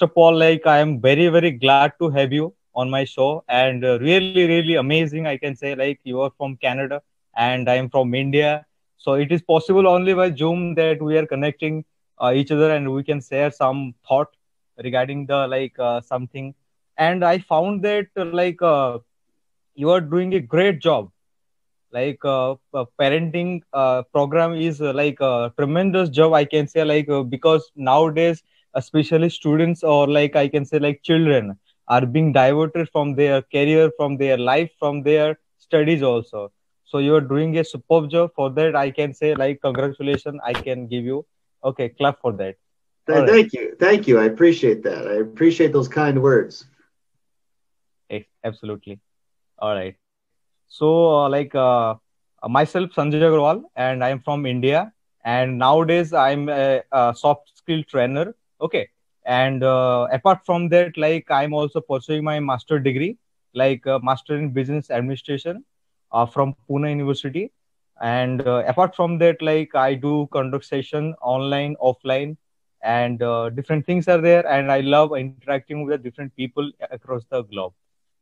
first of all, like I am very very glad to have you on my show, and uh, really really amazing. I can say like you are from Canada and I am from India, so it is possible only by Zoom that we are connecting uh, each other and we can share some thought regarding the like uh, something. And I found that uh, like uh, you are doing a great job like uh, parenting program is like a tremendous job i can say like because nowadays especially students or like i can say like children are being diverted from their career from their life from their studies also. So you're doing a superb job for that. I can say like congratulations i can give you okay clap for that. Th- thank you thank you i appreciate that. I appreciate those kind words. Absolutely. All right. So, uh, like uh, myself, Sanjay Agarwal, and I'm from India. And nowadays, I'm a, a soft skill trainer. Okay. And uh, apart from that, like I'm also pursuing my master degree, like uh, master in business administration uh, from Pune University. And uh, apart from that, like I do conduct session online, offline, and different things are there. And I love interacting with different people across the globe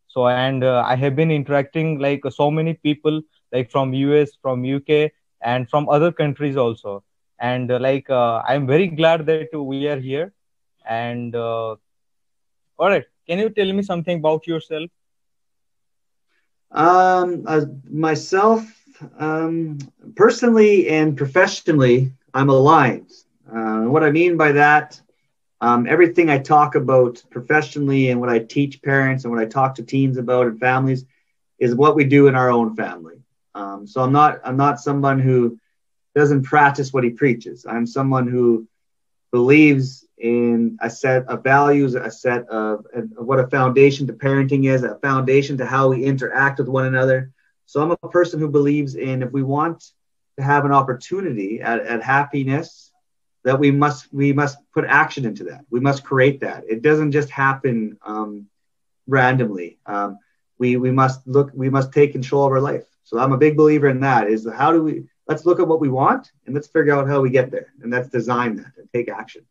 so and uh, i have been interacting like so many people like from us from uk and from other countries also and uh, like uh, i'm very glad that we are here. And uh, all right. Can you tell me something about yourself? Um myself um personally and professionally i'm aligned. Uh, what i mean by that um, everything I talk about professionally and what I teach parents and what I talk to teens about and families is what we do in our own family. Um, so I'm not I'm not someone who doesn't practice what he preaches. I'm someone who believes in a set of values, a set of, of what a foundation to parenting is, a foundation to how we interact with one another. So I'm a person who believes in if we want to have an opportunity at, at happiness that we must we must put action into that. We must create that. It doesn't just happen um, randomly. Um, we we must look. We must take control of our life. So I'm a big believer in that. Is how do we let's look at what we want and let's figure out how we get there and let's design that and take action.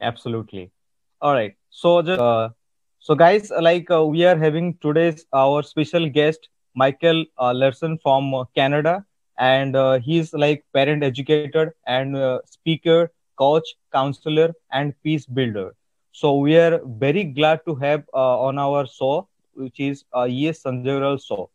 Absolutely. All right. So just uh, so guys, like uh, we are having today's our special guest Michael uh, Larson from Canada and uh, he's like parent educator and uh, speaker coach counselor and peace builder so we are very glad to have uh, on our show which is uh, yes sanjay show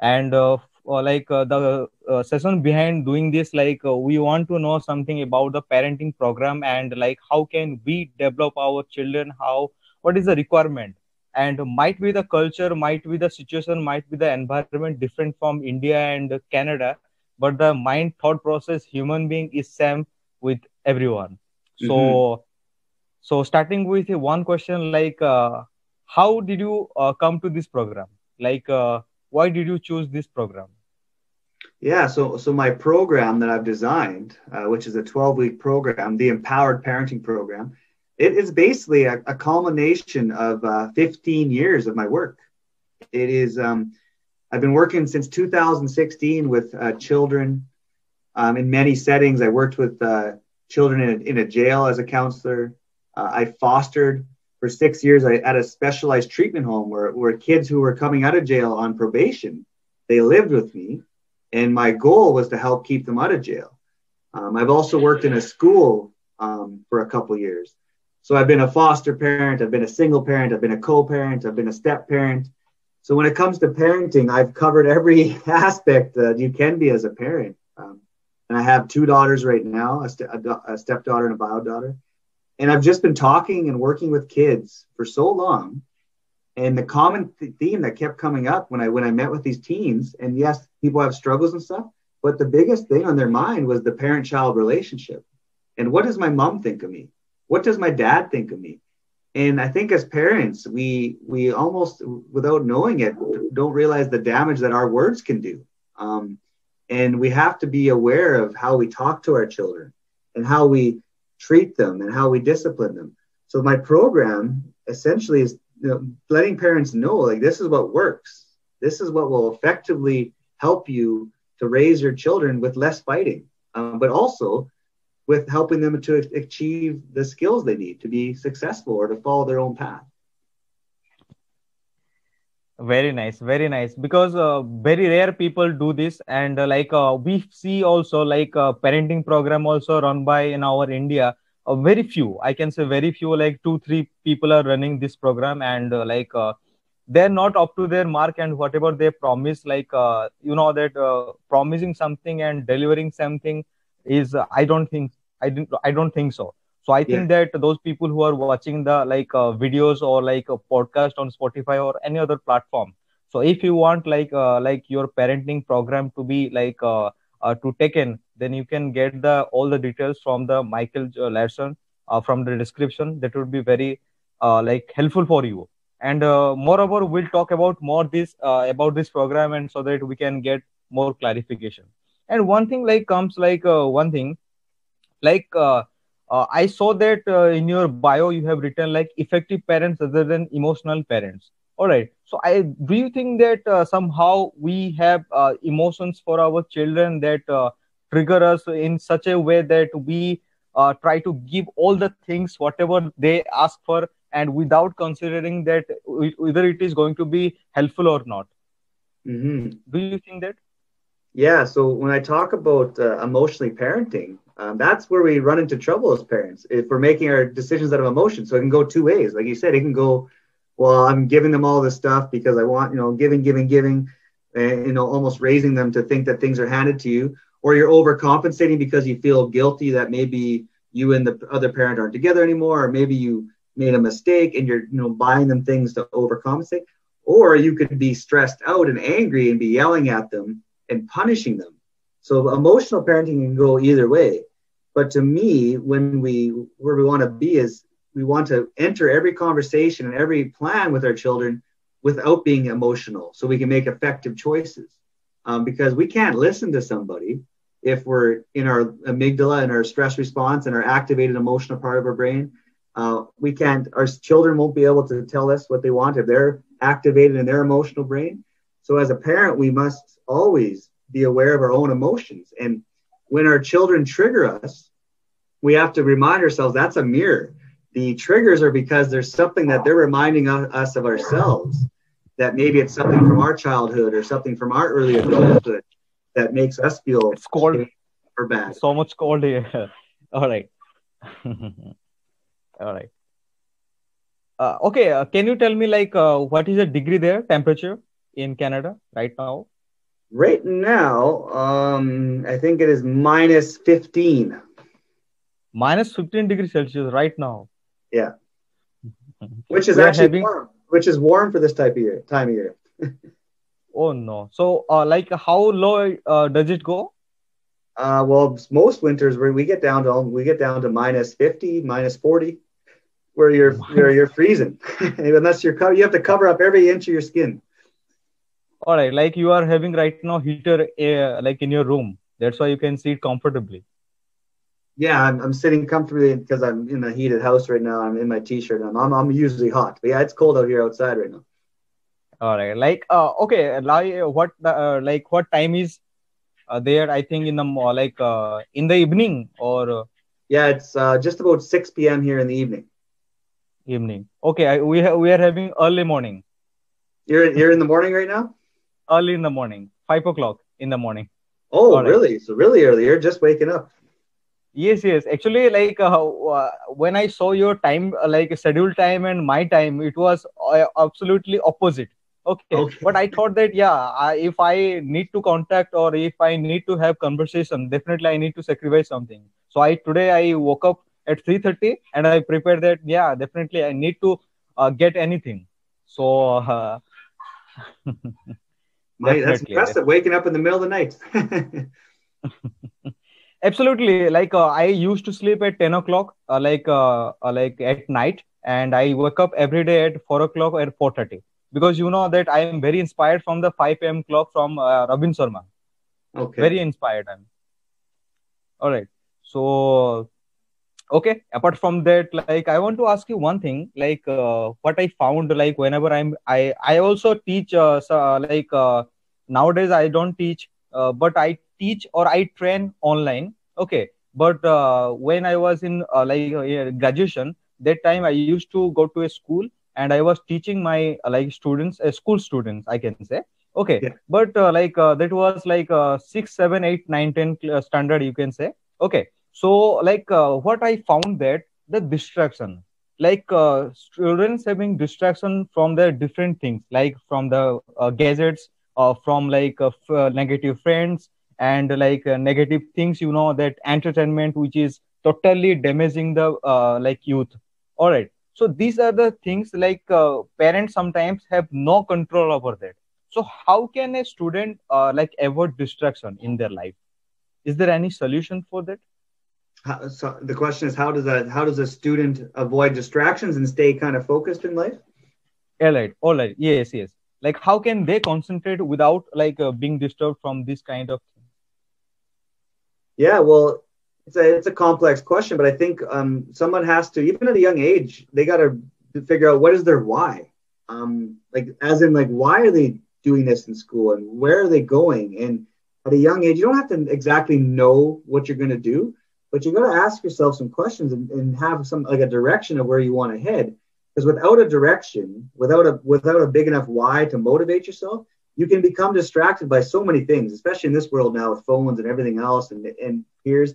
and uh, like uh, the uh, session behind doing this like uh, we want to know something about the parenting program and like how can we develop our children? How what is the requirement? And might be the culture might be the situation might be the environment different from india and canada but the mind thought process human being is same with everyone. So mm-hmm. so starting with one question like uh, how did you uh, come to this program? Like uh, why did you choose this program yeah so so my program that i've designed uh, which is a 12 week program the empowered parenting program it is basically a, a culmination of uh, 15 years of my work it is um, I've been working since 2016 with uh, children um, in many settings. I worked with uh, children in a, in a, jail as a counselor. Uh, I fostered for six years at a specialized treatment home where, where kids who were coming out of jail on probation, they lived with me. And my goal was to help keep them out of jail. Um, I've also worked in a school um, for a couple years. So I've been a foster parent, I've been a single parent, I've been a co-parent, I've been a step parent. So when it comes to parenting, I've covered every aspect that you can be as a parent. Um, and I have two daughters right now, a, st- a, stepdaughter and a bio daughter. And I've just been talking and working with kids for so long. And the common th- theme that kept coming up when I when I met with these teens, and yes, people have struggles and stuff, but the biggest thing on their mind was the parent-child relationship. And what does my mom think of me? What does my dad think of me? and i think as parents we we almost without knowing it don't realize the damage that our words can do um, and we have to be aware of how we talk to our children and how we treat them and how we discipline them so my program essentially is you know, letting parents know like this is what works this is what will effectively help you to raise your children with less fighting um, but also with helping them to achieve the skills they need to be successful or to follow their own path. Very nice very nice. Because uh, very rare people do this. And uh, like uh, we see also like uh, parenting program also run by in our india uh, very few i can say very few like two three people are running this program. And uh, like they're not up to their mark and whatever they promise like you know that promising something and delivering something is i don't think i didn't i don't think so. So i think yeah. that those people who are watching the like uh, videos or like a podcast on spotify or any other platform. So if you want like uh, like your parenting program to be like uh, uh to take in then you can get the all the details from the michael uh, larson uh, from the description. That would be very like helpful for you and moreover we'll talk about more this about this program and so that we can get more clarification. And one thing like comes like one thing like uh, i saw that uh, in your bio you have written like effective parents other than emotional parents. All right. So i do you think that uh, somehow we have uh, emotions for our children that uh, trigger us in such a way that we uh, try to give all the things whatever they ask for and without considering that whether it is going to be helpful or not mm-hmm. do you think that yeah so when i talk about emotionally parenting um, that's where we run into trouble as parents if we're making our decisions out of emotion. So it can go two ways. Like you said, it can go, well, I'm giving them all this stuff because I want, you know, giving, giving, giving, and, you know, almost raising them to think that things are handed to you. Or you're overcompensating because you feel guilty that maybe you and the other parent aren't together anymore, or maybe you made a mistake and you're, you know, buying them things to overcompensate. Or you could be stressed out and angry and be yelling at them and punishing them so emotional parenting can go either way. But to me, when we where we want to be is we want to enter every conversation and every plan with our children without being emotional, so we can make effective choices. Um, because we can't listen to somebody if we're in our amygdala and our stress response and our activated emotional part of our brain. Uh, we can't. Our children won't be able to tell us what they want if they're activated in their emotional brain. So as a parent, we must always be aware of our own emotions. And when our children trigger us, we have to remind ourselves that's a mirror. The triggers are because there's something that they're reminding us of ourselves. That maybe it's something from our childhood or something from our early adulthood that makes us feel it's cold or bad. So much cold here. All right. All right. Uh, okay. Uh, can you tell me like uh, what is the degree there temperature in Canada right now? Right now, um, I think it is minus 15. Minus 15 degrees Celsius right now. Yeah. Which is actually having... warm, which is warm for this type of year, time of year. oh no. So uh, like how low uh, does it go? Uh, well, most winters we get down to we get down to minus 50, minus 40 where you're where you're freezing. Unless you're you have to cover up every inch of your skin. All right like you are having right now heater uh, like in your room. That's why you can sit comfortably. Yeah i'm, I'm sitting comfortably because i'm in a heated house right now. I'm in my t-shirt I'm, I'm, I'm usually hot. But yeah it's cold out here outside right now. All right like uh okay like what uh, like what time is uh, there i think in the like uh, in the evening or uh, yeah it's uh, just about 6 p.m here in the evening evening okay I, we ha- we are having early morning you're you're in the morning right now early in the morning, five o'clock in the morning. Oh, really? So really early? You're just waking up. Yes, yes. Actually, like uh, uh, when I saw your time, uh, like schedule time and my time, it was uh, absolutely opposite. Okay. okay. but I thought that yeah, I, if I need to contact or if I need to have conversation, definitely I need to sacrifice something. So I today I woke up at three thirty and I prepared that yeah, definitely I need to uh, get anything. So. Uh, that's impressive. Waking up in the middle of the night. Absolutely. Like uh, I used to sleep at ten o'clock, uh, like uh, uh, like at night, and I wake up every day at four o'clock or four thirty because you know that I am very inspired from the five p.m clock from uh, Robin Sharma. Okay. Very inspired. I'm. All right. So okay apart from that like i want to ask you one thing like uh, what i found like whenever i'm i i also teach uh, so, uh, like uh, nowadays i don't teach uh, but i teach or i train online. Okay but uh, when i was in uh, like uh, graduation that time i used to go to a school and i was teaching my like students school students i can say. Okay Yeah. but uh, like uh, that was like uh, 6 7 8 9 10 uh, standard you can say. Okay so like uh, what i found that the distraction like uh, students having distraction from the different things like from the uh, gadgets uh, from like uh, f- uh, negative friends and like uh, negative things you know that entertainment which is totally damaging the like youth. All right so these are the things like parents sometimes have no control over that. So how can a student like avoid distraction in their life? Is there any solution for that How, so the question is, how does a how does a student avoid distractions and stay kind of focused in life? all right all right yes yes like how can they concentrate without like uh, being disturbed from this kind of thing Yeah, well, it's a it's a complex question, but I think um, someone has to, even at a young age, they got to figure out what is their why. Um, like, as in, like, why are they doing this in school, and where are they going? And at a young age, you don't have to exactly know what you're going to do, but you got to ask yourself some questions and, and have some like a direction of where you want to head. Because without a direction, without a without a big enough why to motivate yourself, you can become distracted by so many things, especially in this world now with phones and everything else and, and peers.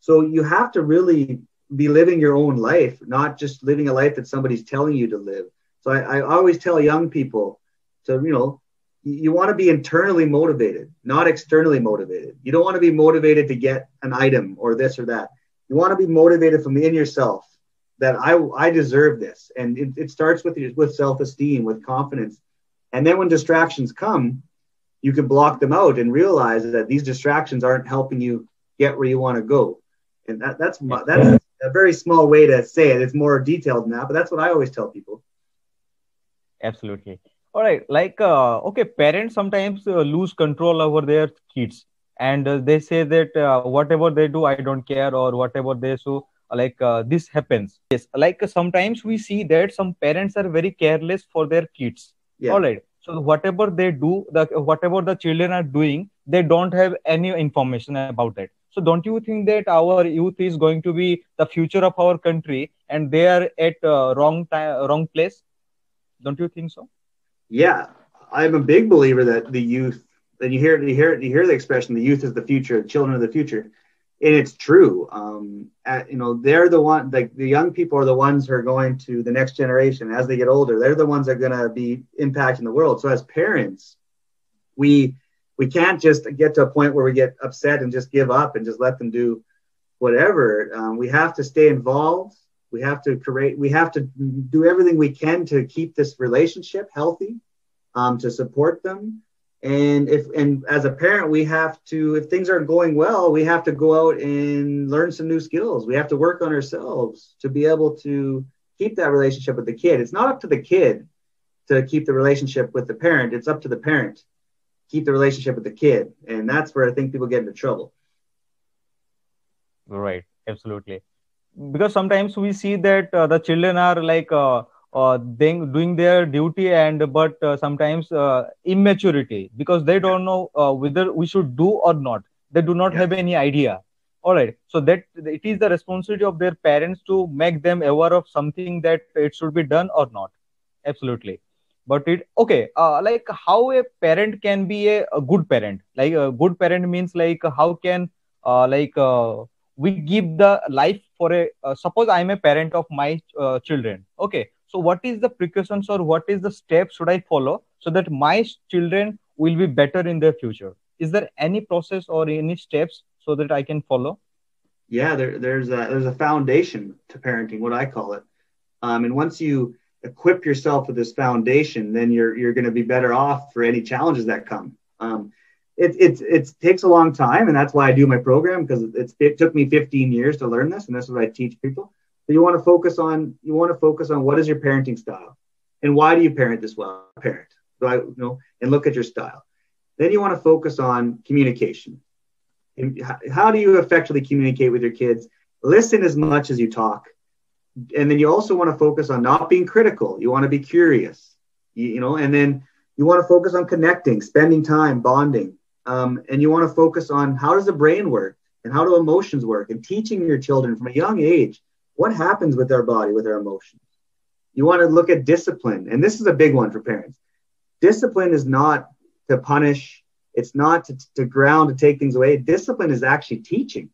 So you have to really be living your own life, not just living a life that somebody's telling you to live. So I, I always tell young people to, you know, you, want to be internally motivated, not externally motivated. You don't want to be motivated to get an item or this or that. You want to be motivated from in yourself that I, I deserve this. And it, it starts with, with self-esteem, with confidence. And then when distractions come, you can block them out and realize that these distractions aren't helping you get where you want to go. And that, that's my, that's a very small way to say it. It's more detailed than that, but that's what I always tell people. absolutely all right like uh, okay parents sometimes uh, lose control over their kids. And uh, they say that uh, whatever they do i don't care or whatever they so like uh, this happens. Yes like sometimes we see that some parents are very careless for their kids. Yeah. all right so whatever they do the whatever the children are doing they don't have any information about it. So don't you think that our youth is going to be the future of our country and they are at uh, wrong time wrong place? Don't you think so Yeah, I'm a big believer that the youth, and you hear it, you hear it, you hear the expression, the youth is the future, the children are the future, and it's true. Um, at, you know, they're the one, like the young people are the ones who are going to the next generation. As they get older, they're the ones that are going to be impacting the world. So as parents, we we can't just get to a point where we get upset and just give up and just let them do whatever. Um, we have to stay involved. We have to create. We have to do everything we can to keep this relationship healthy, um, to support them. And if and as a parent, we have to. If things aren't going well, we have to go out and learn some new skills. We have to work on ourselves to be able to keep that relationship with the kid. It's not up to the kid to keep the relationship with the parent. It's up to the parent keep the relationship with the kid, and that's where I think people get into trouble. right absolutely because sometimes we see that uh, the children are like uh, uh, doing their duty and but uh, sometimes uh, immaturity because they don't know uh, whether we should do or not. They do not Yeah. have any idea. All right. So that it is the responsibility of their parents to make them aware of something that it should be done or not. Absolutely. But it okay uh, like how a parent can be a, a good parent. Like a good parent means like how can uh, like uh, we give the life for a uh, suppose i'm a parent of my uh, children okay so what is the precautions or what is the steps should i follow so that my children will be better in their future is there any process or any steps so that i can follow Yeah, there, there's a there's a foundation to parenting, what I call it. Um, and once you equip yourself with this foundation, then you're you're going to be better off for any challenges that come. Um, it it it takes a long time, and that's why I do my program because it's it took me 15 years to learn this, and this is what I teach people. So you want to focus on you want to focus on what is your parenting style, and why do you parent this well? Parent, so I you know, and look at your style. Then you want to focus on communication. And how do you effectively communicate with your kids? Listen as much as you talk. And then you also want to focus on not being critical. You want to be curious, you, you know, and then you want to focus on connecting, spending time, bonding. Um, and you want to focus on how does the brain work? and how do emotions work and teaching your children from a young age what happens with our body, with our emotions. You want to look at discipline. And this is a big one for parents. Discipline is not to punish, it's not to, to ground, to take things away. Discipline is actually teaching.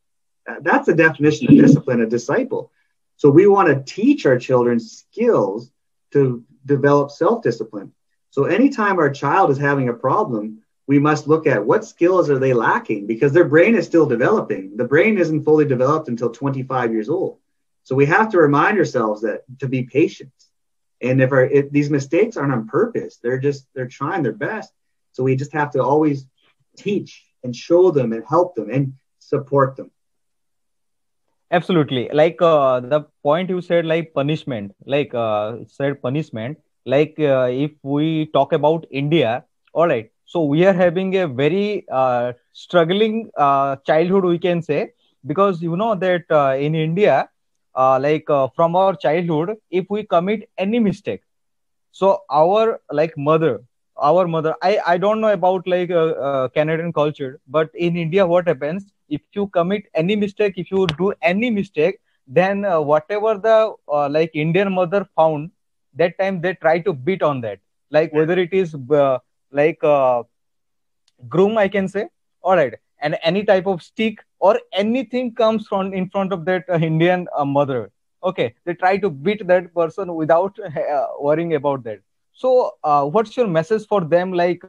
That's the definition of discipline, a disciple. So we want to teach our children skills to develop self discipline. So anytime our child is having a problem, we must look at what skills are they lacking because their brain is still developing. The brain isn't fully developed until 25 years old. So we have to remind ourselves that to be patient. And if, our, if these mistakes aren't on purpose, they're just they're trying their best. So we just have to always teach and show them and help them and support them absolutely like uh, the point you said like punishment like uh, said punishment like uh, if we talk about india all right so we are having a very uh, struggling uh, childhood we can say. Because you know that uh, in india like from our childhood if we commit any mistake so our like mother our mother i i don't know about like canadian culture but in india what happens? If you commit any mistake if you do any mistake then uh, whatever the uh, like indian mother found that time they try to beat on that. Like whether it is uh, like uh, groom i can say. All right and any type of stick or anything comes from in front of that uh, indian uh, mother. Okay. They try to beat that person without worrying about that. So what's your message for them? Like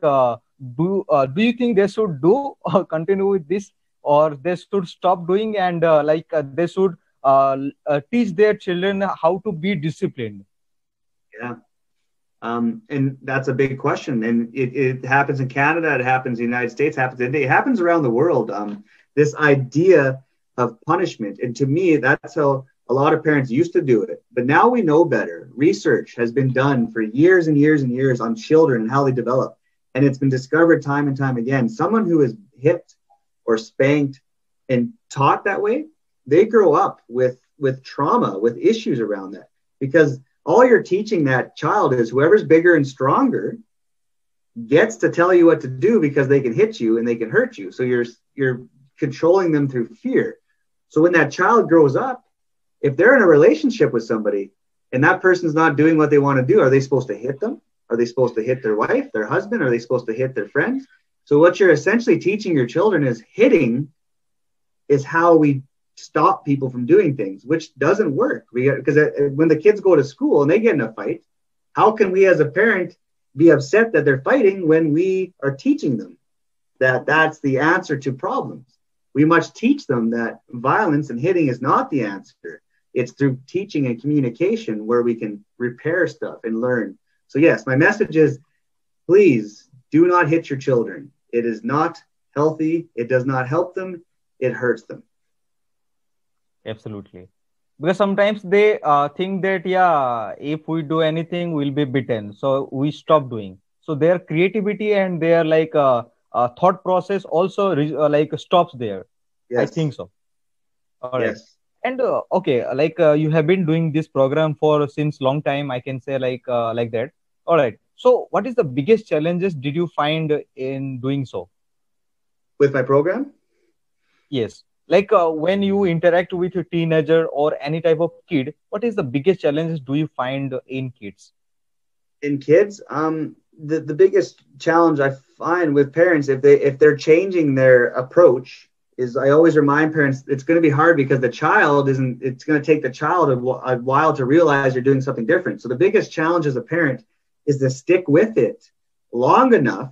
do do you think they should do or continue with this? Or they should stop doing and uh, like uh, they should uh, uh, teach their children how to be disciplined? Yeah um, and that's a big question. And it, it, happens in canada it happens in the united states happens it happens around the world. Um, this idea of punishment and to me that's how a lot of parents used to do it. But now we know better. Research has been done for years and years and years on children and how they develop. And it's been discovered time and time again someone who is hit or spanked and taught that way, they grow up with with trauma, with issues around that. Because all you're teaching that child is whoever's bigger and stronger gets to tell you what to do because they can hit you and they can hurt you. So you're you're controlling them through fear. So when that child grows up, if they're in a relationship with somebody and that person's not doing what they want to do, are they supposed to hit them? Are they supposed to hit their wife, their husband? Are they supposed to hit their friends? So what you're essentially teaching your children is hitting is how we stop people from doing things, which doesn't work. Because uh, uh, when the kids go to school and they get in a fight, how can we as a parent be upset that they're fighting when we are teaching them that that's the answer to problems? We must teach them that violence and hitting is not the answer. It's through teaching and communication where we can repair stuff and learn. So yes, my message is please do not hit your children. It is not healthy. It does not help them. It hurts them. Absolutely. Because sometimes they uh, think that, yeah, if we do anything, we'll be bitten. So we stop doing. So their creativity and their like uh, uh, thought process also re- uh, like stops there. Yes. I think so. All right. Yes. And uh, okay, like uh, you have been doing this program for since long time. I can say like like that. All right so, what is the biggest challenges did you find in doing so? With my program? Yes. Like uh, when you interact with a teenager or any type of kid, what is the biggest challenges do you find in kids? In kids, um, the, the biggest challenge I find with parents if they if they're changing their approach is I always remind parents it's going to be hard because the child isn't. It's going to take the child a, a while to realize you're doing something different. So the biggest challenge as a parent is to stick with it long enough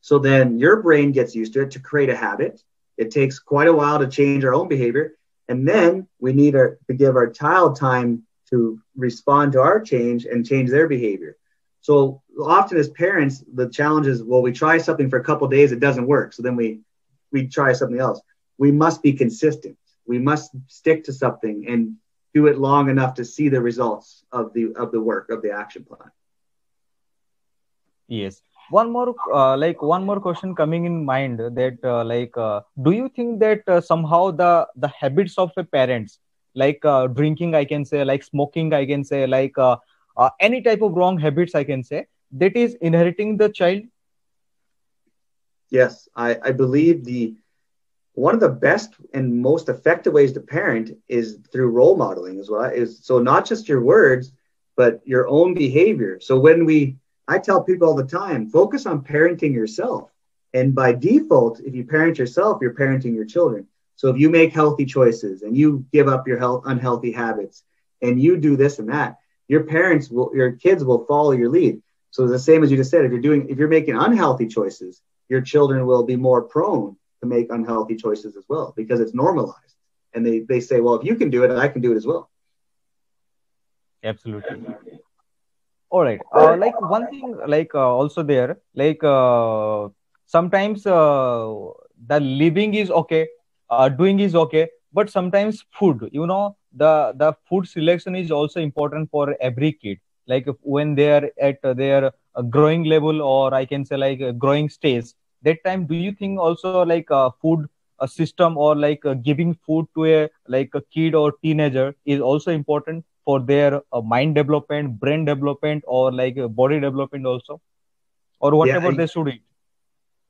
so then your brain gets used to it to create a habit. It takes quite a while to change our own behavior. And then we need our, to give our child time to respond to our change and change their behavior. So often as parents, the challenge is, well, we try something for a couple days, it doesn't work. So then we, we try something else. We must be consistent. We must stick to something and do it long enough to see the results of the, of the work of the action plan yes one more uh, like one more question coming in mind that uh, like uh, do you think that uh, somehow the the habits of a parents like uh, drinking i can say like smoking i can say like uh, any type of wrong habits i can say that is inheriting the child? Yes i i believe the one of the best and most effective ways to parent is through role modeling as well is so not just your words but your own behavior. So when we i tell people all the time focus on parenting yourself. And by default if you parent yourself you're parenting your children. So if you make healthy choices and you give up your health unhealthy habits and you do this and that your parents will your kids will follow your lead. So the same as you just said if you're doing if you're making unhealthy choices your children will be more prone to make unhealthy choices as well because it's normalized. And they, they say well if you can do it i can do it as well. Absolutely all right uh, like one thing like uh, also there like uh, sometimes uh, the living is okay uh, doing is okay but sometimes food you know the the food selection is also important for every kid. Like when they are at their growing level or i can say like growing stage that time do you think also like a food a system or like uh, giving food to a like a kid or teenager is also important for their uh, mind development brain development or like uh, body development also? Or whatever yeah, they should eat?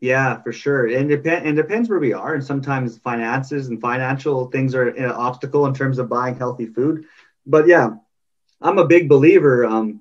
Yeah for sure. And it, depend, and depends where we are. And sometimes finances and financial things are an obstacle in terms of buying healthy food. But yeah i'm a big believer um,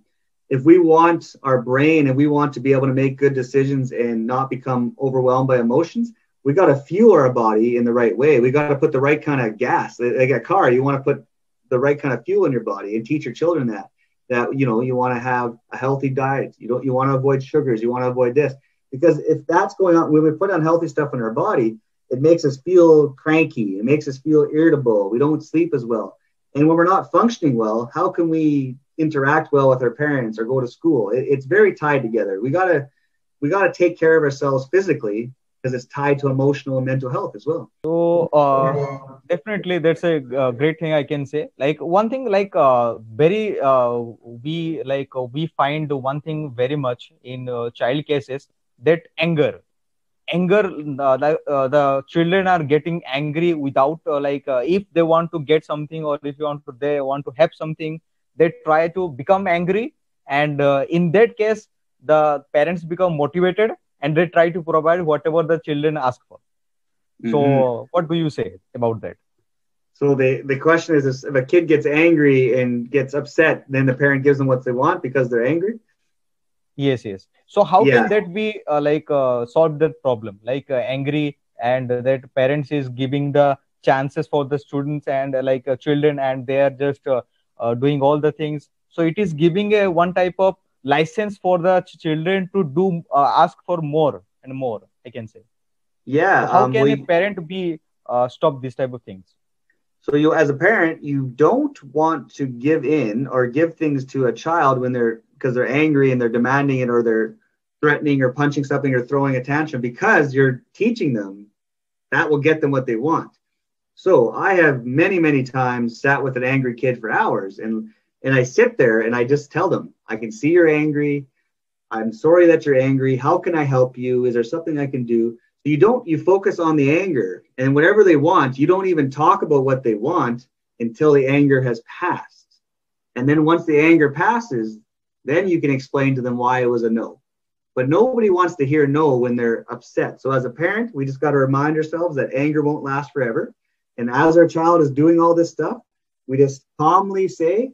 if we want our brain and we want to be able to make good decisions and not become overwhelmed by emotions, we got to fuel our body in the right way. We got to put the right kind of gas. Like a car, you want to put the right kind of fuel in your body and teach your children that. That you know, you want to have a healthy diet. You don't. You want to avoid sugars. You want to avoid this because if that's going on, when we put unhealthy stuff in our body, it makes us feel cranky. It makes us feel irritable. We don't sleep as well. And when we're not functioning well, how can we interact well with our parents or go to school. It, it's very tied together. We gotta we gotta take care of ourselves physically because it's tied to emotional and mental health as well. So uh, definitely, that's a uh, great thing I can say. Like one thing, like uh, very uh, we like uh, we find one thing very much in uh, child cases that anger anger the, the children are getting angry without like if they want to get something or if you want to they want to have something they try to become angry and in that case the parents become motivated and they try to provide whatever the children ask for. Mm-hmm. so what do you say about that? So the, the question is if a kid gets angry and gets upset then the parent gives them what they want because they're angry? Yes yes. So how yeah. can that be uh, like uh, solve that problem? Like uh, angry and that parents is giving the chances for the students and uh, like uh, children and they are just uh, uh, doing all the things. So it is giving a one type of license for the children to do uh, ask for more and more i can say. Yeah so how um, can we, a parent be uh, stop these type of things? So you as a parent you don't want to give in or give things to a child when they're because they're angry and they're demanding it or they're threatening or punching something or throwing a tantrum because you're teaching them that will get them what they want. So I have many, many times sat with an angry kid for hours and and I sit there and I just tell them, I can see you're angry. I'm sorry that you're angry. How can I help you? Is there something I can do? You don't you focus on the anger and whatever they want, you don't even talk about what they want until the anger has passed. And then once the anger passes, then you can explain to them why it was a no. But nobody wants to hear no when they're upset. So as a parent, we just got to remind ourselves that anger won't last forever and as our child is doing all this stuff, we just calmly say,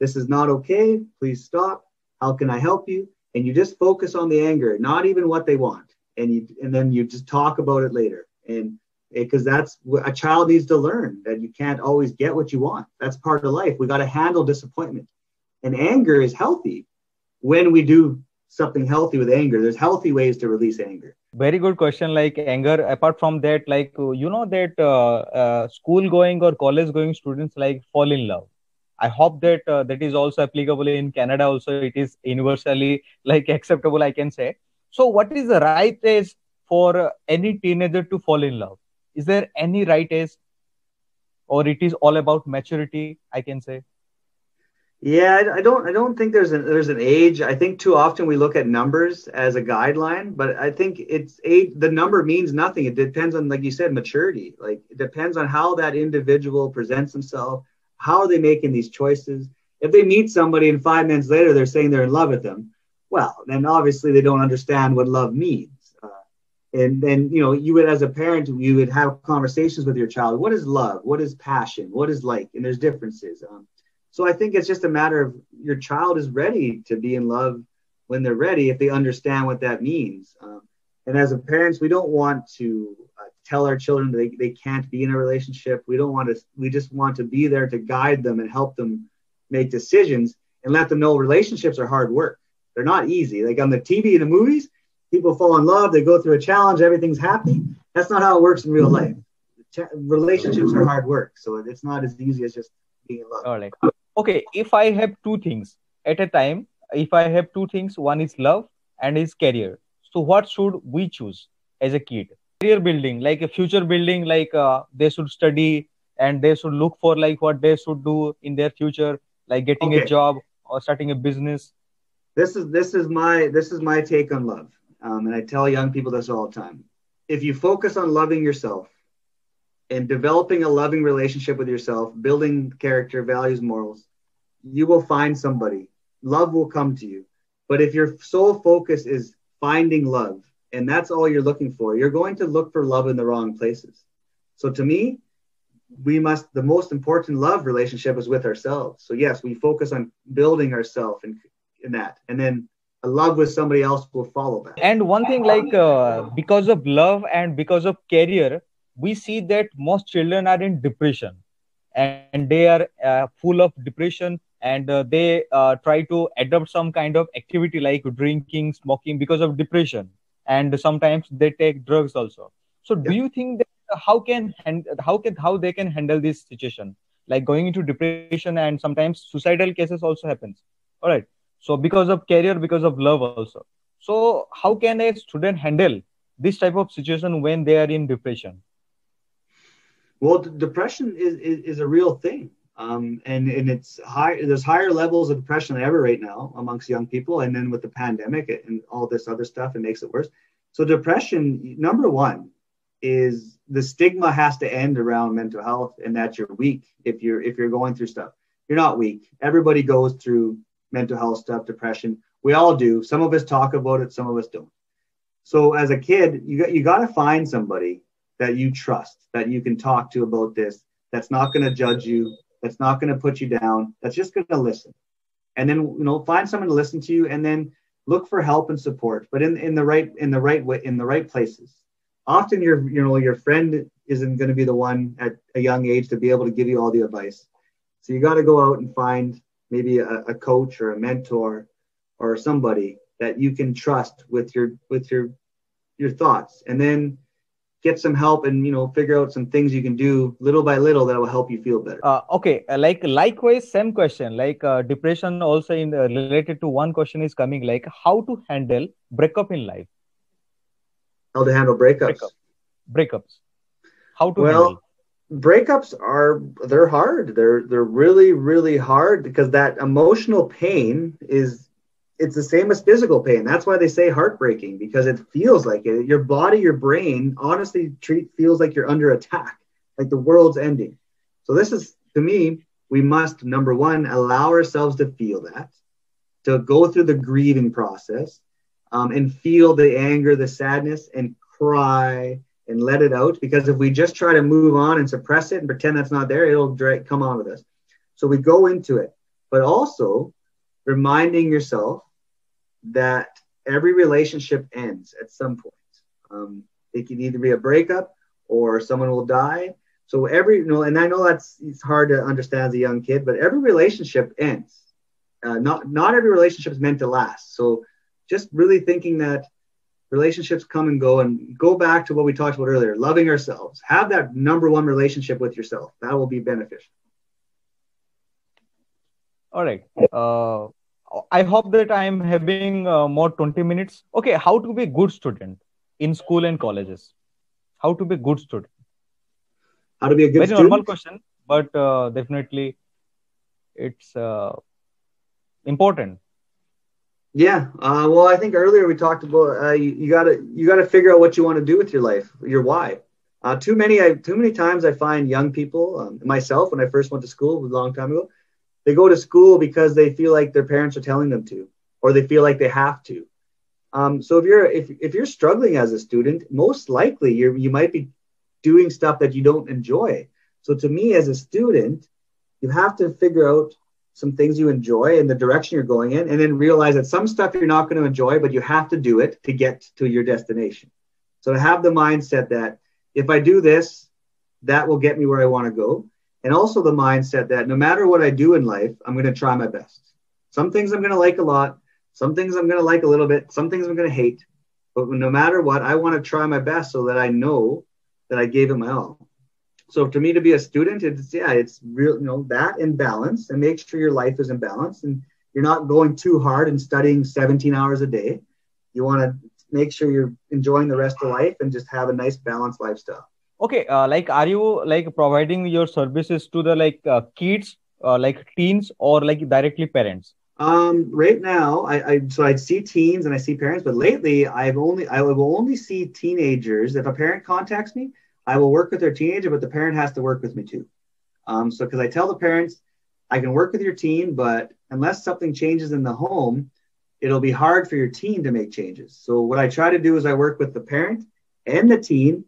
This is not okay. Please stop. How can I help you? And you just focus on the anger, not even what they want. And you and then you just talk about it later. And because that's what a child needs to learn that you can't always get what you want. That's part of life. We got to handle disappointment. And anger is healthy when we do something healthy with anger. There's healthy ways to release anger very good question like anger apart from that like you know that uh, uh, school going or college going students like fall in love i hope that uh, that is also applicable in canada also it is universally like acceptable i can say so what is the right age for any teenager to fall in love is there any right age or it is all about maturity i can say yeah, I don't. I don't think there's an there's an age. I think too often we look at numbers as a guideline, but I think it's age. The number means nothing. It depends on, like you said, maturity. Like it depends on how that individual presents himself. How are they making these choices? If they meet somebody and five minutes later they're saying they're in love with them, well, then obviously they don't understand what love means. Uh, and then you know you would as a parent you would have conversations with your child. What is love? What is passion? What is like? And there's differences. Um, so i think it's just a matter of your child is ready to be in love when they're ready if they understand what that means. Um, and as a parents we don't want to tell our children they, they can't be in a relationship we don't want to we just want to be there to guide them and help them make decisions and let them know relationships are hard work they're not easy like on the tv and the movies people fall in love, they go through a challenge, everything's happy. That's not how it works in real life. Relationships are hard work, so it's not as easy as just being in love. All right. Okay, if I have two things at a time, if I have two things, one is love and is career. So what should we choose as a kid? Career building, like a future building, like uh, they should study and they should look for like what they should do in their future, like getting okay. a job or starting a business. This is this is my this is my take on love um, and I tell young people this all the time. If you focus on loving yourself and developing a loving relationship with yourself, building character, values, morals, you will find somebody. Love will come to you. But if your sole focus is finding love and that's all you're looking for, you're going to look for love in the wrong places. So to me, we must the most important love relationship is with ourselves. So yes, we focus on building ourselves in, in that. And then a love with somebody else will follow that. And one thing, like uh, because of love and because of career, we see that most children are in depression, and they are uh, full of depression, and uh, they uh, try to adopt some kind of activity like drinking, smoking because of depression, and sometimes they take drugs also. So, do you think that how can how can how they can handle this situation, like going into depression and sometimes suicidal cases also happens? All right so because of career because of love also. So how can a student handle this type of situation when they are in depression? Well depression is, is, is a real thing um, and and it's high there's higher levels of depression than ever right now amongst young people and then with the pandemic and all this other stuff it makes it worse so depression number one is the stigma has to end around mental health and that you're weak if you're if you're going through stuff you're not weak everybody goes through mental health stuff, depression. We all do. Some of us talk about it, some of us don't. So as a kid, you got you got to find somebody that you trust, that you can talk to about this, that's not going to judge you, that's not going to put you down, that's just going to listen. And then you know, find someone to listen to you and then look for help and support, but in, in the right in the right way in the right places. Often your you know your friend isn't going to be the one at a young age to be able to give you all the advice. So you got to go out and find maybe a, a coach or a mentor or somebody that you can trust with your with your your thoughts and then get some help and you know figure out some things you can do little by little that will help you feel better. Uh, okay uh, like likewise same question. Like uh, depression also in uh, related to one question is coming like how to handle breakup in life? How to handle breakups? Breakup. breakups. How to well handle? breakups are they're hard. They're they're really really hard because that emotional pain is it's the same as physical pain. That's why they say heartbreaking because it feels like it. Your body your brain honestly treat feels like you're under attack like the world's ending. So this is to me we must number one allow ourselves to feel that to go through the grieving process um, and feel the anger the sadness and cry and let it out. Because if we just try to move on and suppress it and pretend that's not there, it'll come on with us. So we go into it, but also reminding yourself that every relationship ends at some point. Um, it can either be a breakup or someone will die. So every, you know, and I know that's it's hard to understand as a young kid, but every relationship ends. Uh, not not every relationship is meant to last. So just really thinking that relationships come and go and go back to what we talked about earlier loving ourselves have that number one relationship with yourself that will be beneficial all right uh, i hope that i'm having uh, more 20 minutes okay how to be good student in school and colleges how to be good student how to be a good very student? normal question but uh, definitely it's uh, important yeah, uh, well, I think earlier we talked about uh, you, you, gotta you gotta figure out what you want to do with your life, your why. Uh, too many I, too many times I find young people, um, myself when I first went to school a long time ago, they go to school because they feel like their parents are telling them to, or they feel like they have to. Um, so if you're if, if you're struggling as a student, most likely you you might be doing stuff that you don't enjoy. So to me, as a student, you have to figure out some things you enjoy and the direction you're going in, and then realize that some stuff you're not going to enjoy, but you have to do it to get to your destination. So to have the mindset that if I do this, that will get me where I want to go. And also the mindset that no matter what I do in life, I'm going to try my best. Some things I'm going to like a lot, some things I'm going to like a little bit, some things I'm going to hate. But no matter what, I want to try my best so that I know that I gave it my all. So to me, to be a student, it's yeah, it's real, you know, that in balance and make sure your life is in balance and you're not going too hard and studying 17 hours a day. You want to make sure you're enjoying the rest of life and just have a nice balanced lifestyle okay uh, like are you like providing your services to the like uh, kids uh, like teens or like directly parents? Um right now I, I so i see teens and i see parents but lately i've only i will only see teenagers. If a parent contacts me i will work with their teenager but the parent has to work with me too. Um so because i tell the parents i can work with your teen but unless something changes in the home it'll be hard for your teen to make changes. So what i try to do is i work with the parent and the teen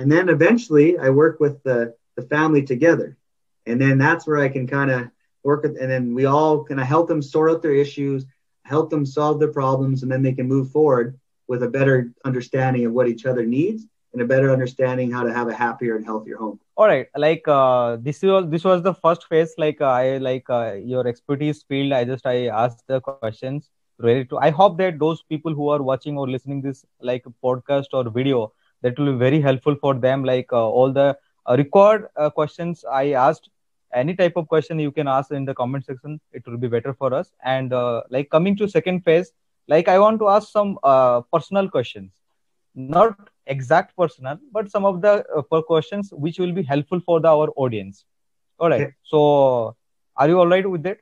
and then eventually I work with the, the family together. And then that's where I can kind of work with, and then we all kind of help them sort out their issues, help them solve their problems, and then they can move forward with a better understanding of what each other needs and a better understanding how to have a happier and healthier home. All right, like uh, this was this was the first phase. Like uh, I like uh, your expertise field. I just I asked the questions related to. I hope that those people who are watching or listening this like podcast or video that will be very helpful for them like uh, all the uh, record uh, questions i asked any type of question you can ask in the comment section it will be better for us. And like coming to second phase like i want to ask some personal questions. Not exact personal but some of the uh, questions which will be helpful for the, our audience. All right. Okay. so are you all right with that?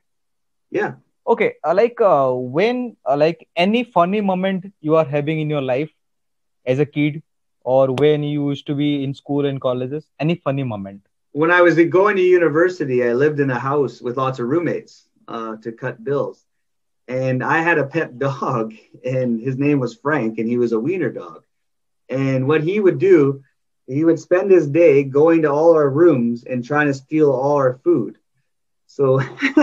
Yeah. Okay. Uh, like uh, when like any funny moment you are having in your life as a kid or when you used to be in school and colleges? Any funny moment? When I was going to university, I lived in a house with lots of roommates uh, to cut bills. And I had a pet dog, and his name was Frank, and he was a wiener dog. And what he would do, he would spend his day going to all our rooms and trying to steal all our food. So,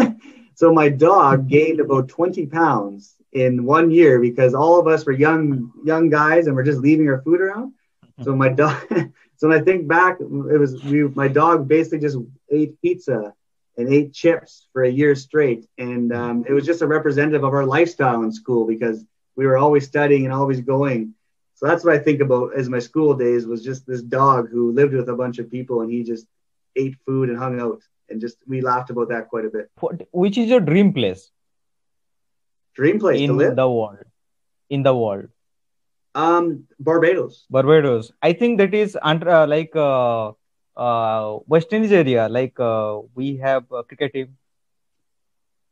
so my dog gained about 20 pounds in one year because all of us were young young guys and we're just leaving our food around. So my dog. so when I think back, it was we. My dog basically just ate pizza and ate chips for a year straight, and um, it was just a representative of our lifestyle in school because we were always studying and always going. So that's what I think about as my school days was just this dog who lived with a bunch of people and he just ate food and hung out and just we laughed about that quite a bit. What, Which is your dream place? Dream place in the world. In the world. Um, Barbados. Barbados. I think that is under uh, like uh, uh, West Indies area. Like uh, we have a cricket team.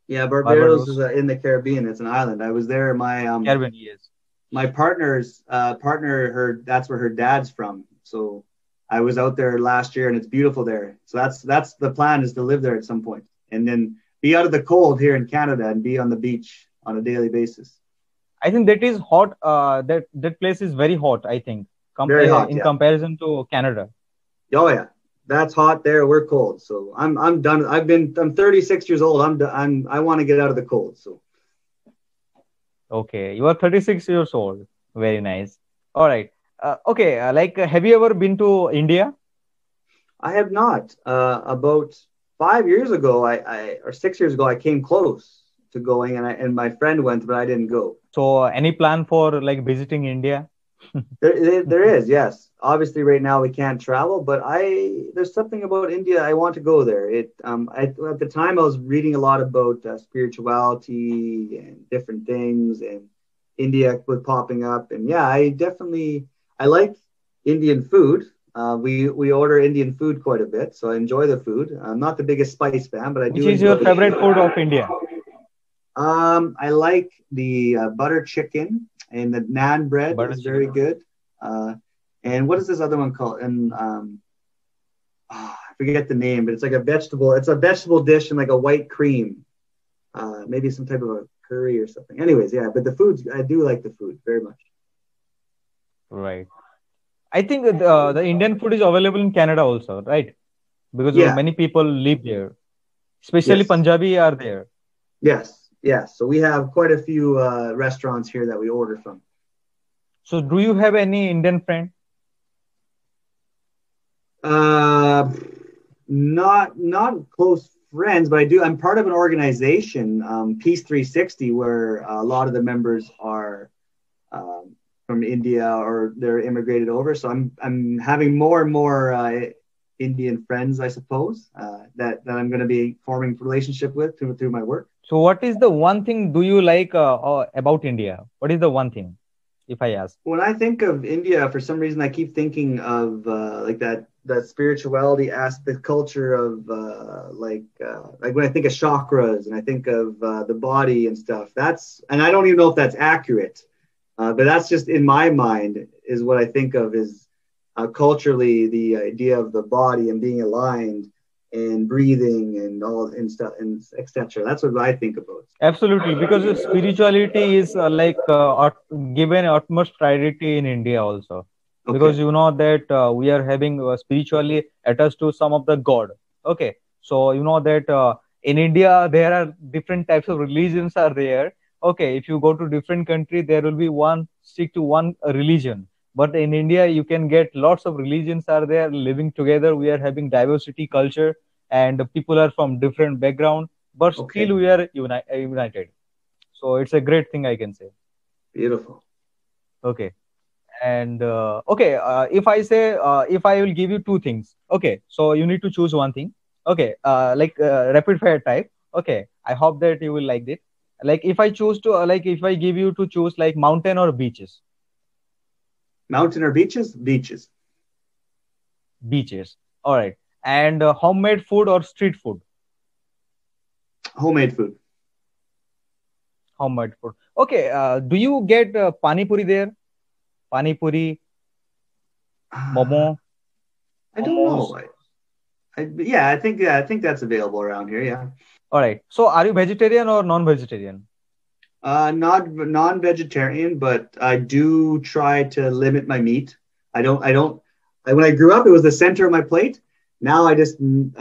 Yeah, Barbados, Barbados. is uh, in the Caribbean. It's an island. I was there. My um, Caribbean, yes. My partner's uh, partner, her that's where her dad's from. So I was out there last year, and it's beautiful there. So that's that's the plan is to live there at some point, and then be out of the cold here in Canada and be on the beach on a daily basis. I think that is hot. Uh, that that place is very hot. I think hot, in yeah. comparison to Canada. Oh yeah, that's hot there. We're cold, so I'm I'm done. I've been I'm 36 years old. I'm I'm I want to get out of the cold. So. Okay, you are 36 years old. Very nice. All right. Uh, okay, uh, like uh, have you ever been to India? I have not. Uh, about five years ago, I, I or six years ago, I came close to going, and I and my friend went, but I didn't go. So, any plan for like visiting India? there, there, is, yes. Obviously, right now we can't travel, but I there's something about India I want to go there. It um I, at the time I was reading a lot about uh, spirituality and different things, and India was popping up, and yeah, I definitely I like Indian food. Uh, we we order Indian food quite a bit, so I enjoy the food. I'm not the biggest spice fan, but I Which do. Which is your favorite food of India? Um, I like the uh, butter chicken and the naan bread butter is chicken. very good. Uh, and what is this other one called? And um, oh, I forget the name, but it's like a vegetable. It's a vegetable dish and like a white cream. Uh, maybe some type of a curry or something. Anyways, yeah, but the foods I do like the food very much. Right. I think the, uh, the Indian food is available in Canada also, right? Because Yeah. many people live there, especially Yes. Punjabi are there. Yes, yes. So we have quite a few uh, restaurants here that we order from. So, do you have any Indian friend? Uh, not not close friends, but I do. I'm part of an organization, um, Peace 360, where a lot of the members are um, from India or they're immigrated over. So I'm I'm having more and more uh, Indian friends, I suppose, uh, that that I'm going to be forming relationship with through through my work. So, what is the one thing do you like uh, uh, about India? What is the one thing, if I ask? when I think of India, for some reason, I keep thinking of uh, like that that spirituality aspect, culture of uh, like uh, like when I think of chakras and I think of the body and stuff. That's and I don't even know if that's accurate, but that's just in my mind is what I think of is culturally the idea of the body and being aligned and breathing and all and stuff and etc. That's what I think about. Absolutely, because spirituality is uh, like uh, given utmost priority in India also. Okay. because you know that uh, we are having uh, spiritually attached to some of the god okay so you know that uh, in india there are different types of religions are there okay if you go to different country there will be one stick to one religion but in india you can get lots of religions are there living together we are having diversity culture and people are from different background but Okay. still we are uni- united. So it's a great thing i can say. Beautiful. okay. And uh, okay uh, if i say uh, if i will give you two things. Okay so you need to choose one thing. Okay uh, like uh, rapid fire type. Okay i hope that you will like it. Like if i choose to uh, like if i give you to choose like mountain or beaches. Mountain or beaches? Beaches. beaches. All right and uh, homemade food or street food Homemade food. homemade food okay uh, do you get uh, pani puri there pani puri momo I don't know. I, I, yeah, I think yeah, I think that's available around here. Yeah, all right so are you vegetarian or non-vegetarian uh, not non-vegetarian, but I do try to limit my meat. I don't. I don't. I, when I grew up, it was the center of my plate. Now I just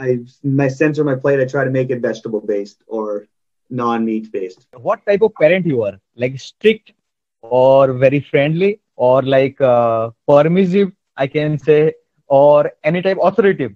I my center of my plate. I try to make it vegetable based or non-meat based. what type of parent you are like strict or very friendly or like uh, permissive i can say or any type authoritative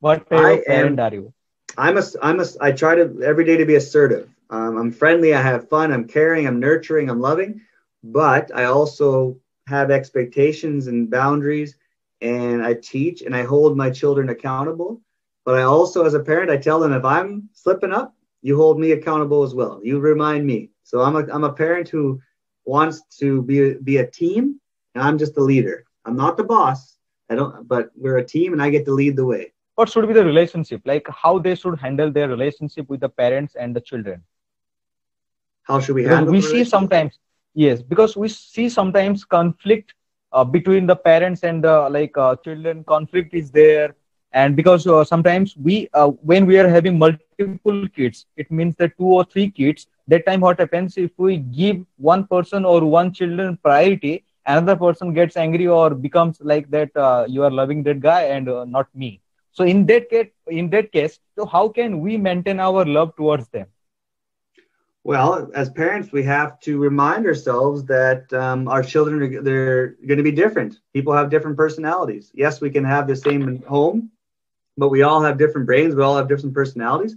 what type I of parent am- are you I'm a I'm a I try to every day to be assertive. Um, I'm friendly. I have fun. I'm caring. I'm nurturing. I'm loving. But I also have expectations and boundaries, and I teach and I hold my children accountable. But I also, as a parent, I tell them if I'm slipping up, you hold me accountable as well. You remind me. So I'm a I'm a parent who wants to be be a team, and I'm just the leader. I'm not the boss. I don't. But we're a team, and I get to lead the way. what should be the relationship like how they should handle their relationship with the parents and the children How should we because handle? we see sometimes yes because we see sometimes conflict uh, between the parents and the like uh, children conflict is there. And because uh, sometimes we uh, when we are having multiple kids it means that two or three kids that time what happens if we give one person or one children priority another person gets angry or becomes like that uh, you are loving that guy and not me. So in that case in that case so how can we maintain our love towards them Well, as parents, we have to remind ourselves that um, our children are they're going to be different. People have different personalities. Yes, we can have the same home, but we all have different brains. We all have different personalities.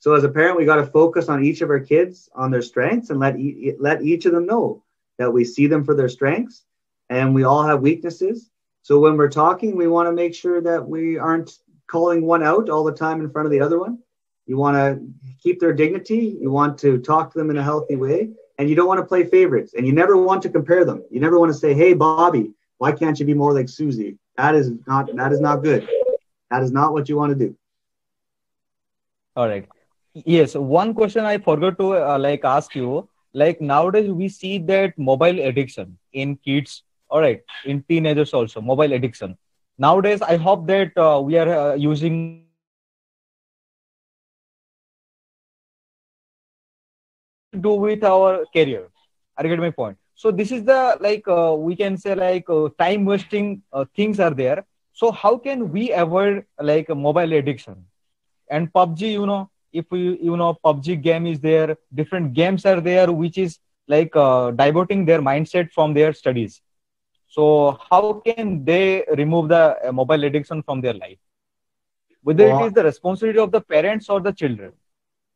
So, as a parent, we got to focus on each of our kids on their strengths and let e- let each of them know that we see them for their strengths, and we all have weaknesses. So, when we're talking, we want to make sure that we aren't calling one out all the time in front of the other one. You want to keep their dignity. You want to talk to them in a healthy way, and you don't want to play favorites. And you never want to compare them. You never want to say, "Hey, Bobby, why can't you be more like Susie?" That is not that is not good. That is not what you want to do. All right. Yes, one question I forgot to uh, like ask you. Like nowadays we see that mobile addiction in kids. All right, in teenagers also mobile addiction. Nowadays, I hope that uh, we are uh, using do with our career. I get my point. So this is the like uh, we can say like uh, time wasting uh, things are there. So how can we avoid like mobile addiction? And PUBG, you know, if we you know PUBG game is there, different games are there, which is like uh, diverting their mindset from their studies. So how can they remove the uh, mobile addiction from their life? Whether it is the responsibility of the parents or the children.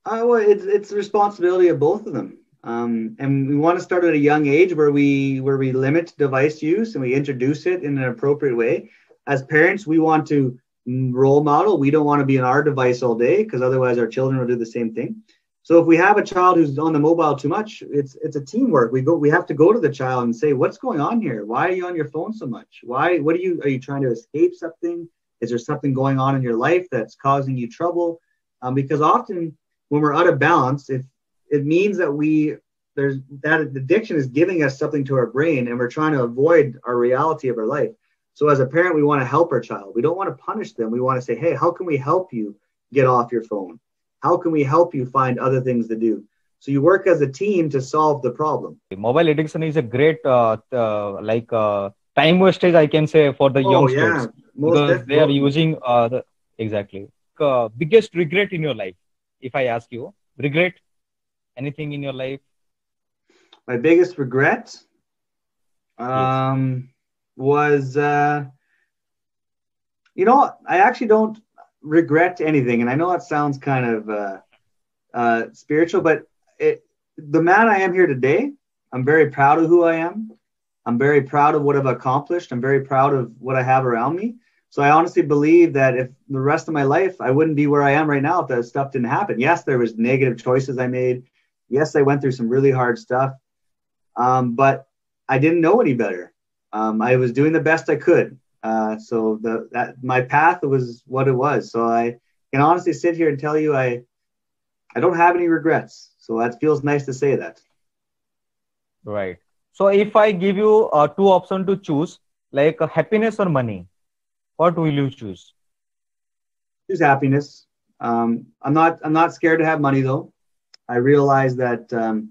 Uh, well, it's it's the responsibility of both of them. Um, and we want to start at a young age where we where we limit device use and we introduce it in an appropriate way. As parents, we want to role model. We don't want to be on our device all day because otherwise our children will do the same thing. So if we have a child who's on the mobile too much, it's it's a teamwork. We go we have to go to the child and say, what's going on here? Why are you on your phone so much? Why what are you are you trying to escape something? Is there something going on in your life that's causing you trouble? Um, because often when we're out of balance, if it means that we there's that addiction is giving us something to our brain and we're trying to avoid our reality of our life. So as a parent, we want to help our child. We don't want to punish them. We want to say, hey, how can we help you get off your phone? How can we help you find other things to do? So you work as a team to solve the problem. Mobile addiction is a great uh, uh, like uh, time wastage, I can say, for the oh, youngsters yeah. because definitely. they are using uh, the exactly uh, biggest regret in your life. If I ask you, regret anything in your life? My biggest regret um, yes. was, uh, you know, I actually don't regret anything, and I know that sounds kind of uh, uh, spiritual, but it, the man I am here today, I'm very proud of who I am. I'm very proud of what I've accomplished. I'm very proud of what I have around me. So I honestly believe that if the rest of my life I wouldn't be where I am right now if that stuff didn't happen. Yes, there was negative choices I made yes, I went through some really hard stuff, um, but I didn't know any better. Um, I was doing the best I could. Uh, so the that my path was what it was. So I can honestly sit here and tell you I I don't have any regrets. So that feels nice to say that. Right. So if I give you uh, two options to choose, like uh, happiness or money, what will you choose? Choose happiness. Um, I'm not I'm not scared to have money though. I realize that um,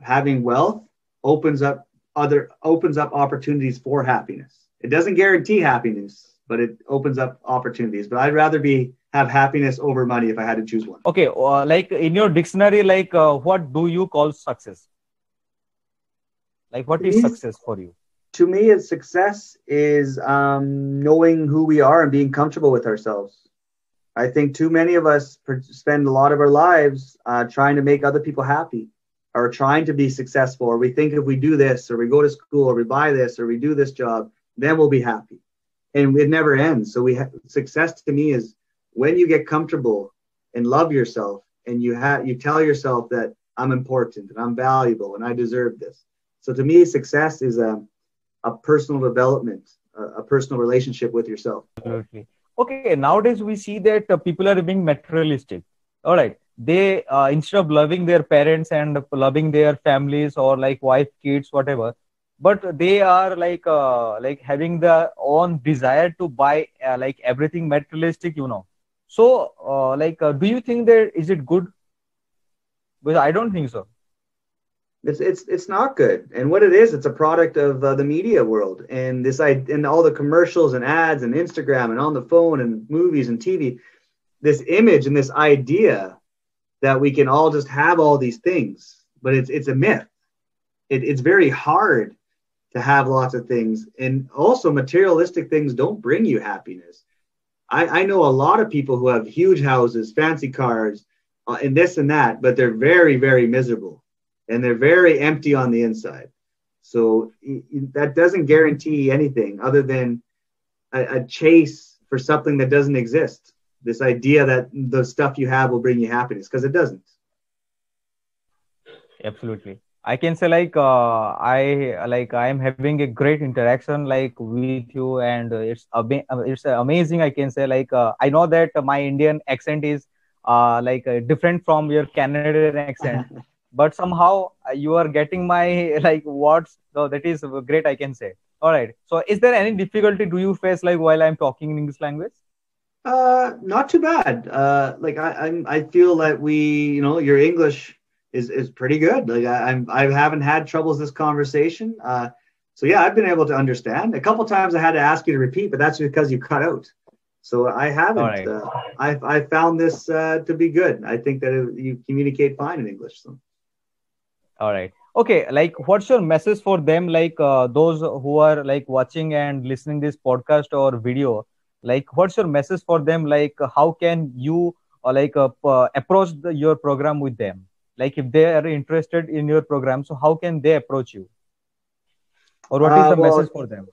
having wealth opens up other opens up opportunities for happiness. It doesn't guarantee happiness, but it opens up opportunities. But I'd rather be have happiness over money if I had to choose one. Okay, uh, like in your dictionary, like uh, what do you call success? Like what is success for you? To me, success is um, knowing who we are and being comfortable with ourselves. I think too many of us spend a lot of our lives uh, trying to make other people happy or trying to be successful, or we think if we do this, or we go to school, or we buy this, or we do this job, then we'll be happy. And it never ends. So we ha- success to me is when you get comfortable and love yourself, and you have you tell yourself that I'm important and I'm valuable and I deserve this. So to me, success is a a personal development, a, a personal relationship with yourself. Absolutely. Okay nowadays we see that uh, people are being materialistic. All right. They uh, instead of loving their parents and loving their families or like wife kids whatever but they are like uh, like having the own desire to buy uh, like everything materialistic you know. So uh, like uh, do you think that is it good? Because i don't think so it's it's it's not good. And what it is, it's a product of uh, the media world and this I and all the commercials and ads and Instagram and on the phone and movies and TV. This image and this idea that we can all just have all these things, but it's it's a myth. It, it's very hard to have lots of things, and also materialistic things don't bring you happiness. I, I know a lot of people who have huge houses, fancy cars, uh, and this and that, but they're very very miserable and they're very empty on the inside. So that doesn't guarantee anything other than a, a, chase for something that doesn't exist. This idea that the stuff you have will bring you happiness because it doesn't. Absolutely. I can say like uh, I like I am having a great interaction like with you and it's ab- it's amazing. I can say like uh, I know that my Indian accent is uh, like uh, different from your Canadian accent. but somehow uh, you are getting my like words so that is great i can say all right so is there any difficulty do you face like while i'm talking in english language uh not too bad uh like i I'm, i feel that we you know your english is is pretty good. Like I, I'm I haven't had troubles this conversation. Uh, so yeah, I've been able to understand. A couple times I had to ask you to repeat, but that's because you cut out. So I haven't. Right. Uh, I I found this uh, to be good. I think that it, you communicate fine in English. So. All right. Okay. Like, what's your message for them? Like uh, those who are like watching and listening this podcast or video. Like, what's your message for them? Like, how can you or uh, like uh, approach the, your program with them? Like, if they are interested in your program, so how can they approach you? Or what is uh, the well, message for them?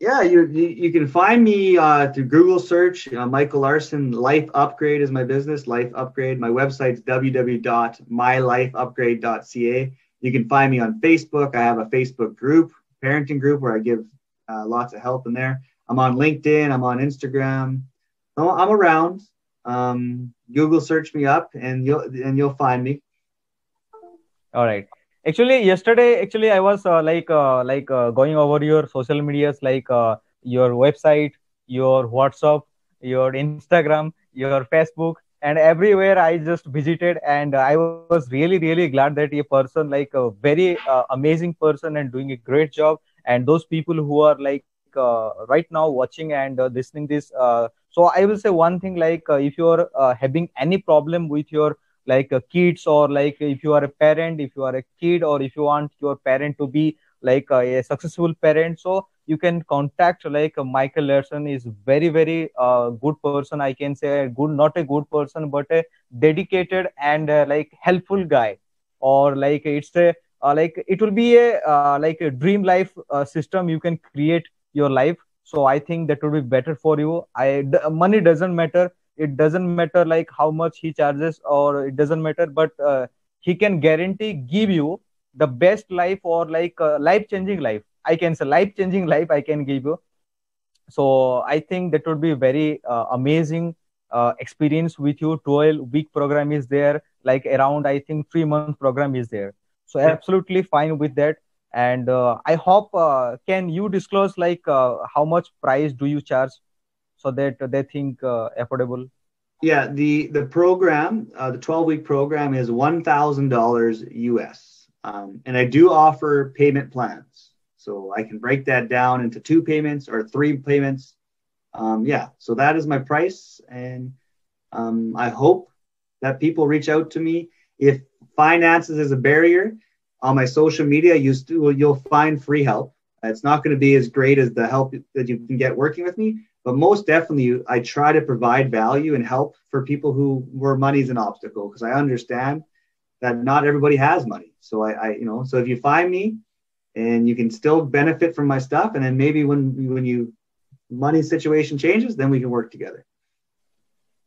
Yeah, you, you, you can find me uh, through Google search. Uh, Michael Larson Life Upgrade is my business. Life Upgrade. My website's www.mylifeupgrade.ca. You can find me on Facebook. I have a Facebook group, parenting group, where I give uh, lots of help in there. I'm on LinkedIn. I'm on Instagram. I'm around. Um, Google search me up, and you'll and you'll find me. All right actually yesterday actually i was uh, like uh, like uh, going over your social medias like uh, your website your whatsapp your instagram your facebook and everywhere i just visited and i was really really glad that a person like a very uh, amazing person and doing a great job and those people who are like uh, right now watching and listening this so i will say one thing like if you are having any problem with your like uh, kids or like if you are a parent if you are a kid or if you want your parent to be like uh, a successful parent so you can contact like uh, michael larson is very very uh, good person i can say good not a good person but a dedicated and uh, like helpful guy. Or like it's a uh, like it will be a uh, like a dream life system you can create your life. So i think that would be better for you. I d- money doesn't matter it doesn't matter like how much he charges or it doesn't matter but uh, he can guarantee give you the best life or like uh, life changing life. I can say life changing life i can give you. So i think that would be very uh, amazing uh, experience with you. 12 week program is there like around i think 3 month program is there. So yeah. absolutely fine with that. And uh, i hope uh, can you disclose like how much price do you charge so that they think uh, affordable? Yeah, the the program, uh, the 12 week program is one thousand dollars US, um, and I do offer payment plans, so I can break that down into two payments or three payments. Um, yeah, so that is my price, and um, I hope that people reach out to me if finances is a barrier. On my social media, you still, you'll find free help. It's not going to be as great as the help that you can get working with me, but most definitely i try to provide value and help for people who where money's an obstacle because i understand that not everybody has money. So I, I you know so if you find me and you can still benefit from my stuff and then maybe when when you money situation changes then we can work together.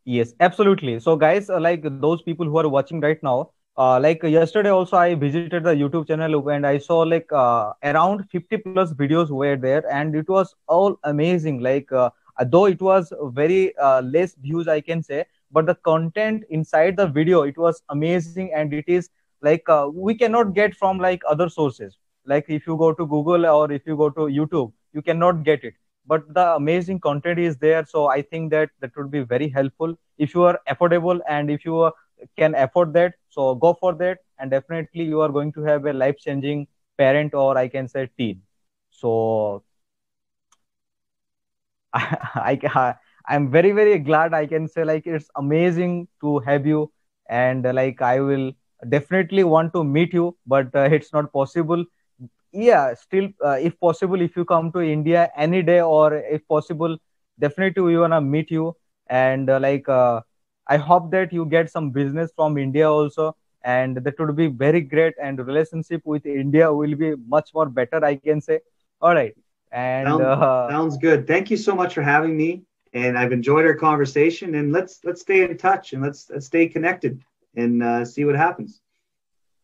Yes absolutely. So guys uh, like those people who are watching right now uh, like yesterday also i visited the youtube channel and i saw like uh, around 50 plus videos were there and it was all amazing. Like uh, though it was very uh, less views i can say but the content inside the video it was amazing and it is like uh, we cannot get from like other sources. Like if you go to google or if you go to youtube you cannot get it. But the amazing content is there so i think that that would be very helpful. If you are affordable and if you can afford that so go for that. And definitely you are going to have a life changing parent or i can say teen. So I, I I'm very very glad I can say like it's amazing to have you. And uh, like I will definitely want to meet you but uh, it's not possible. Yeah still uh, if possible if you come to India any day or if possible definitely we wanna meet you. And uh, like uh, I hope that you get some business from India also. And that would be very great. And relationship with India will be much more better I can say. All right and sounds, uh, sounds good. Thank you so much for having me. And I've enjoyed our conversation. And let's let's stay in touch and let's, let's stay connected and uh, see what happens.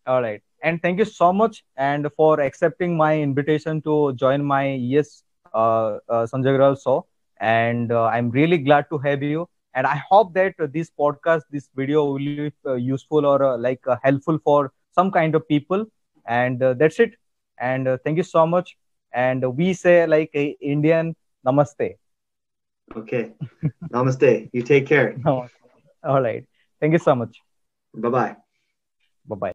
All right. And thank you so much and for accepting my invitation to join my yes uh, uh, Sanjay Agrawal show. And uh, I'm really glad to have you. And I hope that this podcast, this video will be uh, useful or uh, like uh, helpful for some kind of people. And uh, that's it. And uh, thank you so much and we say like a Indian namaste. Okay. namaste. You take care. All right. Thank you so much. Bye bye. Bye bye.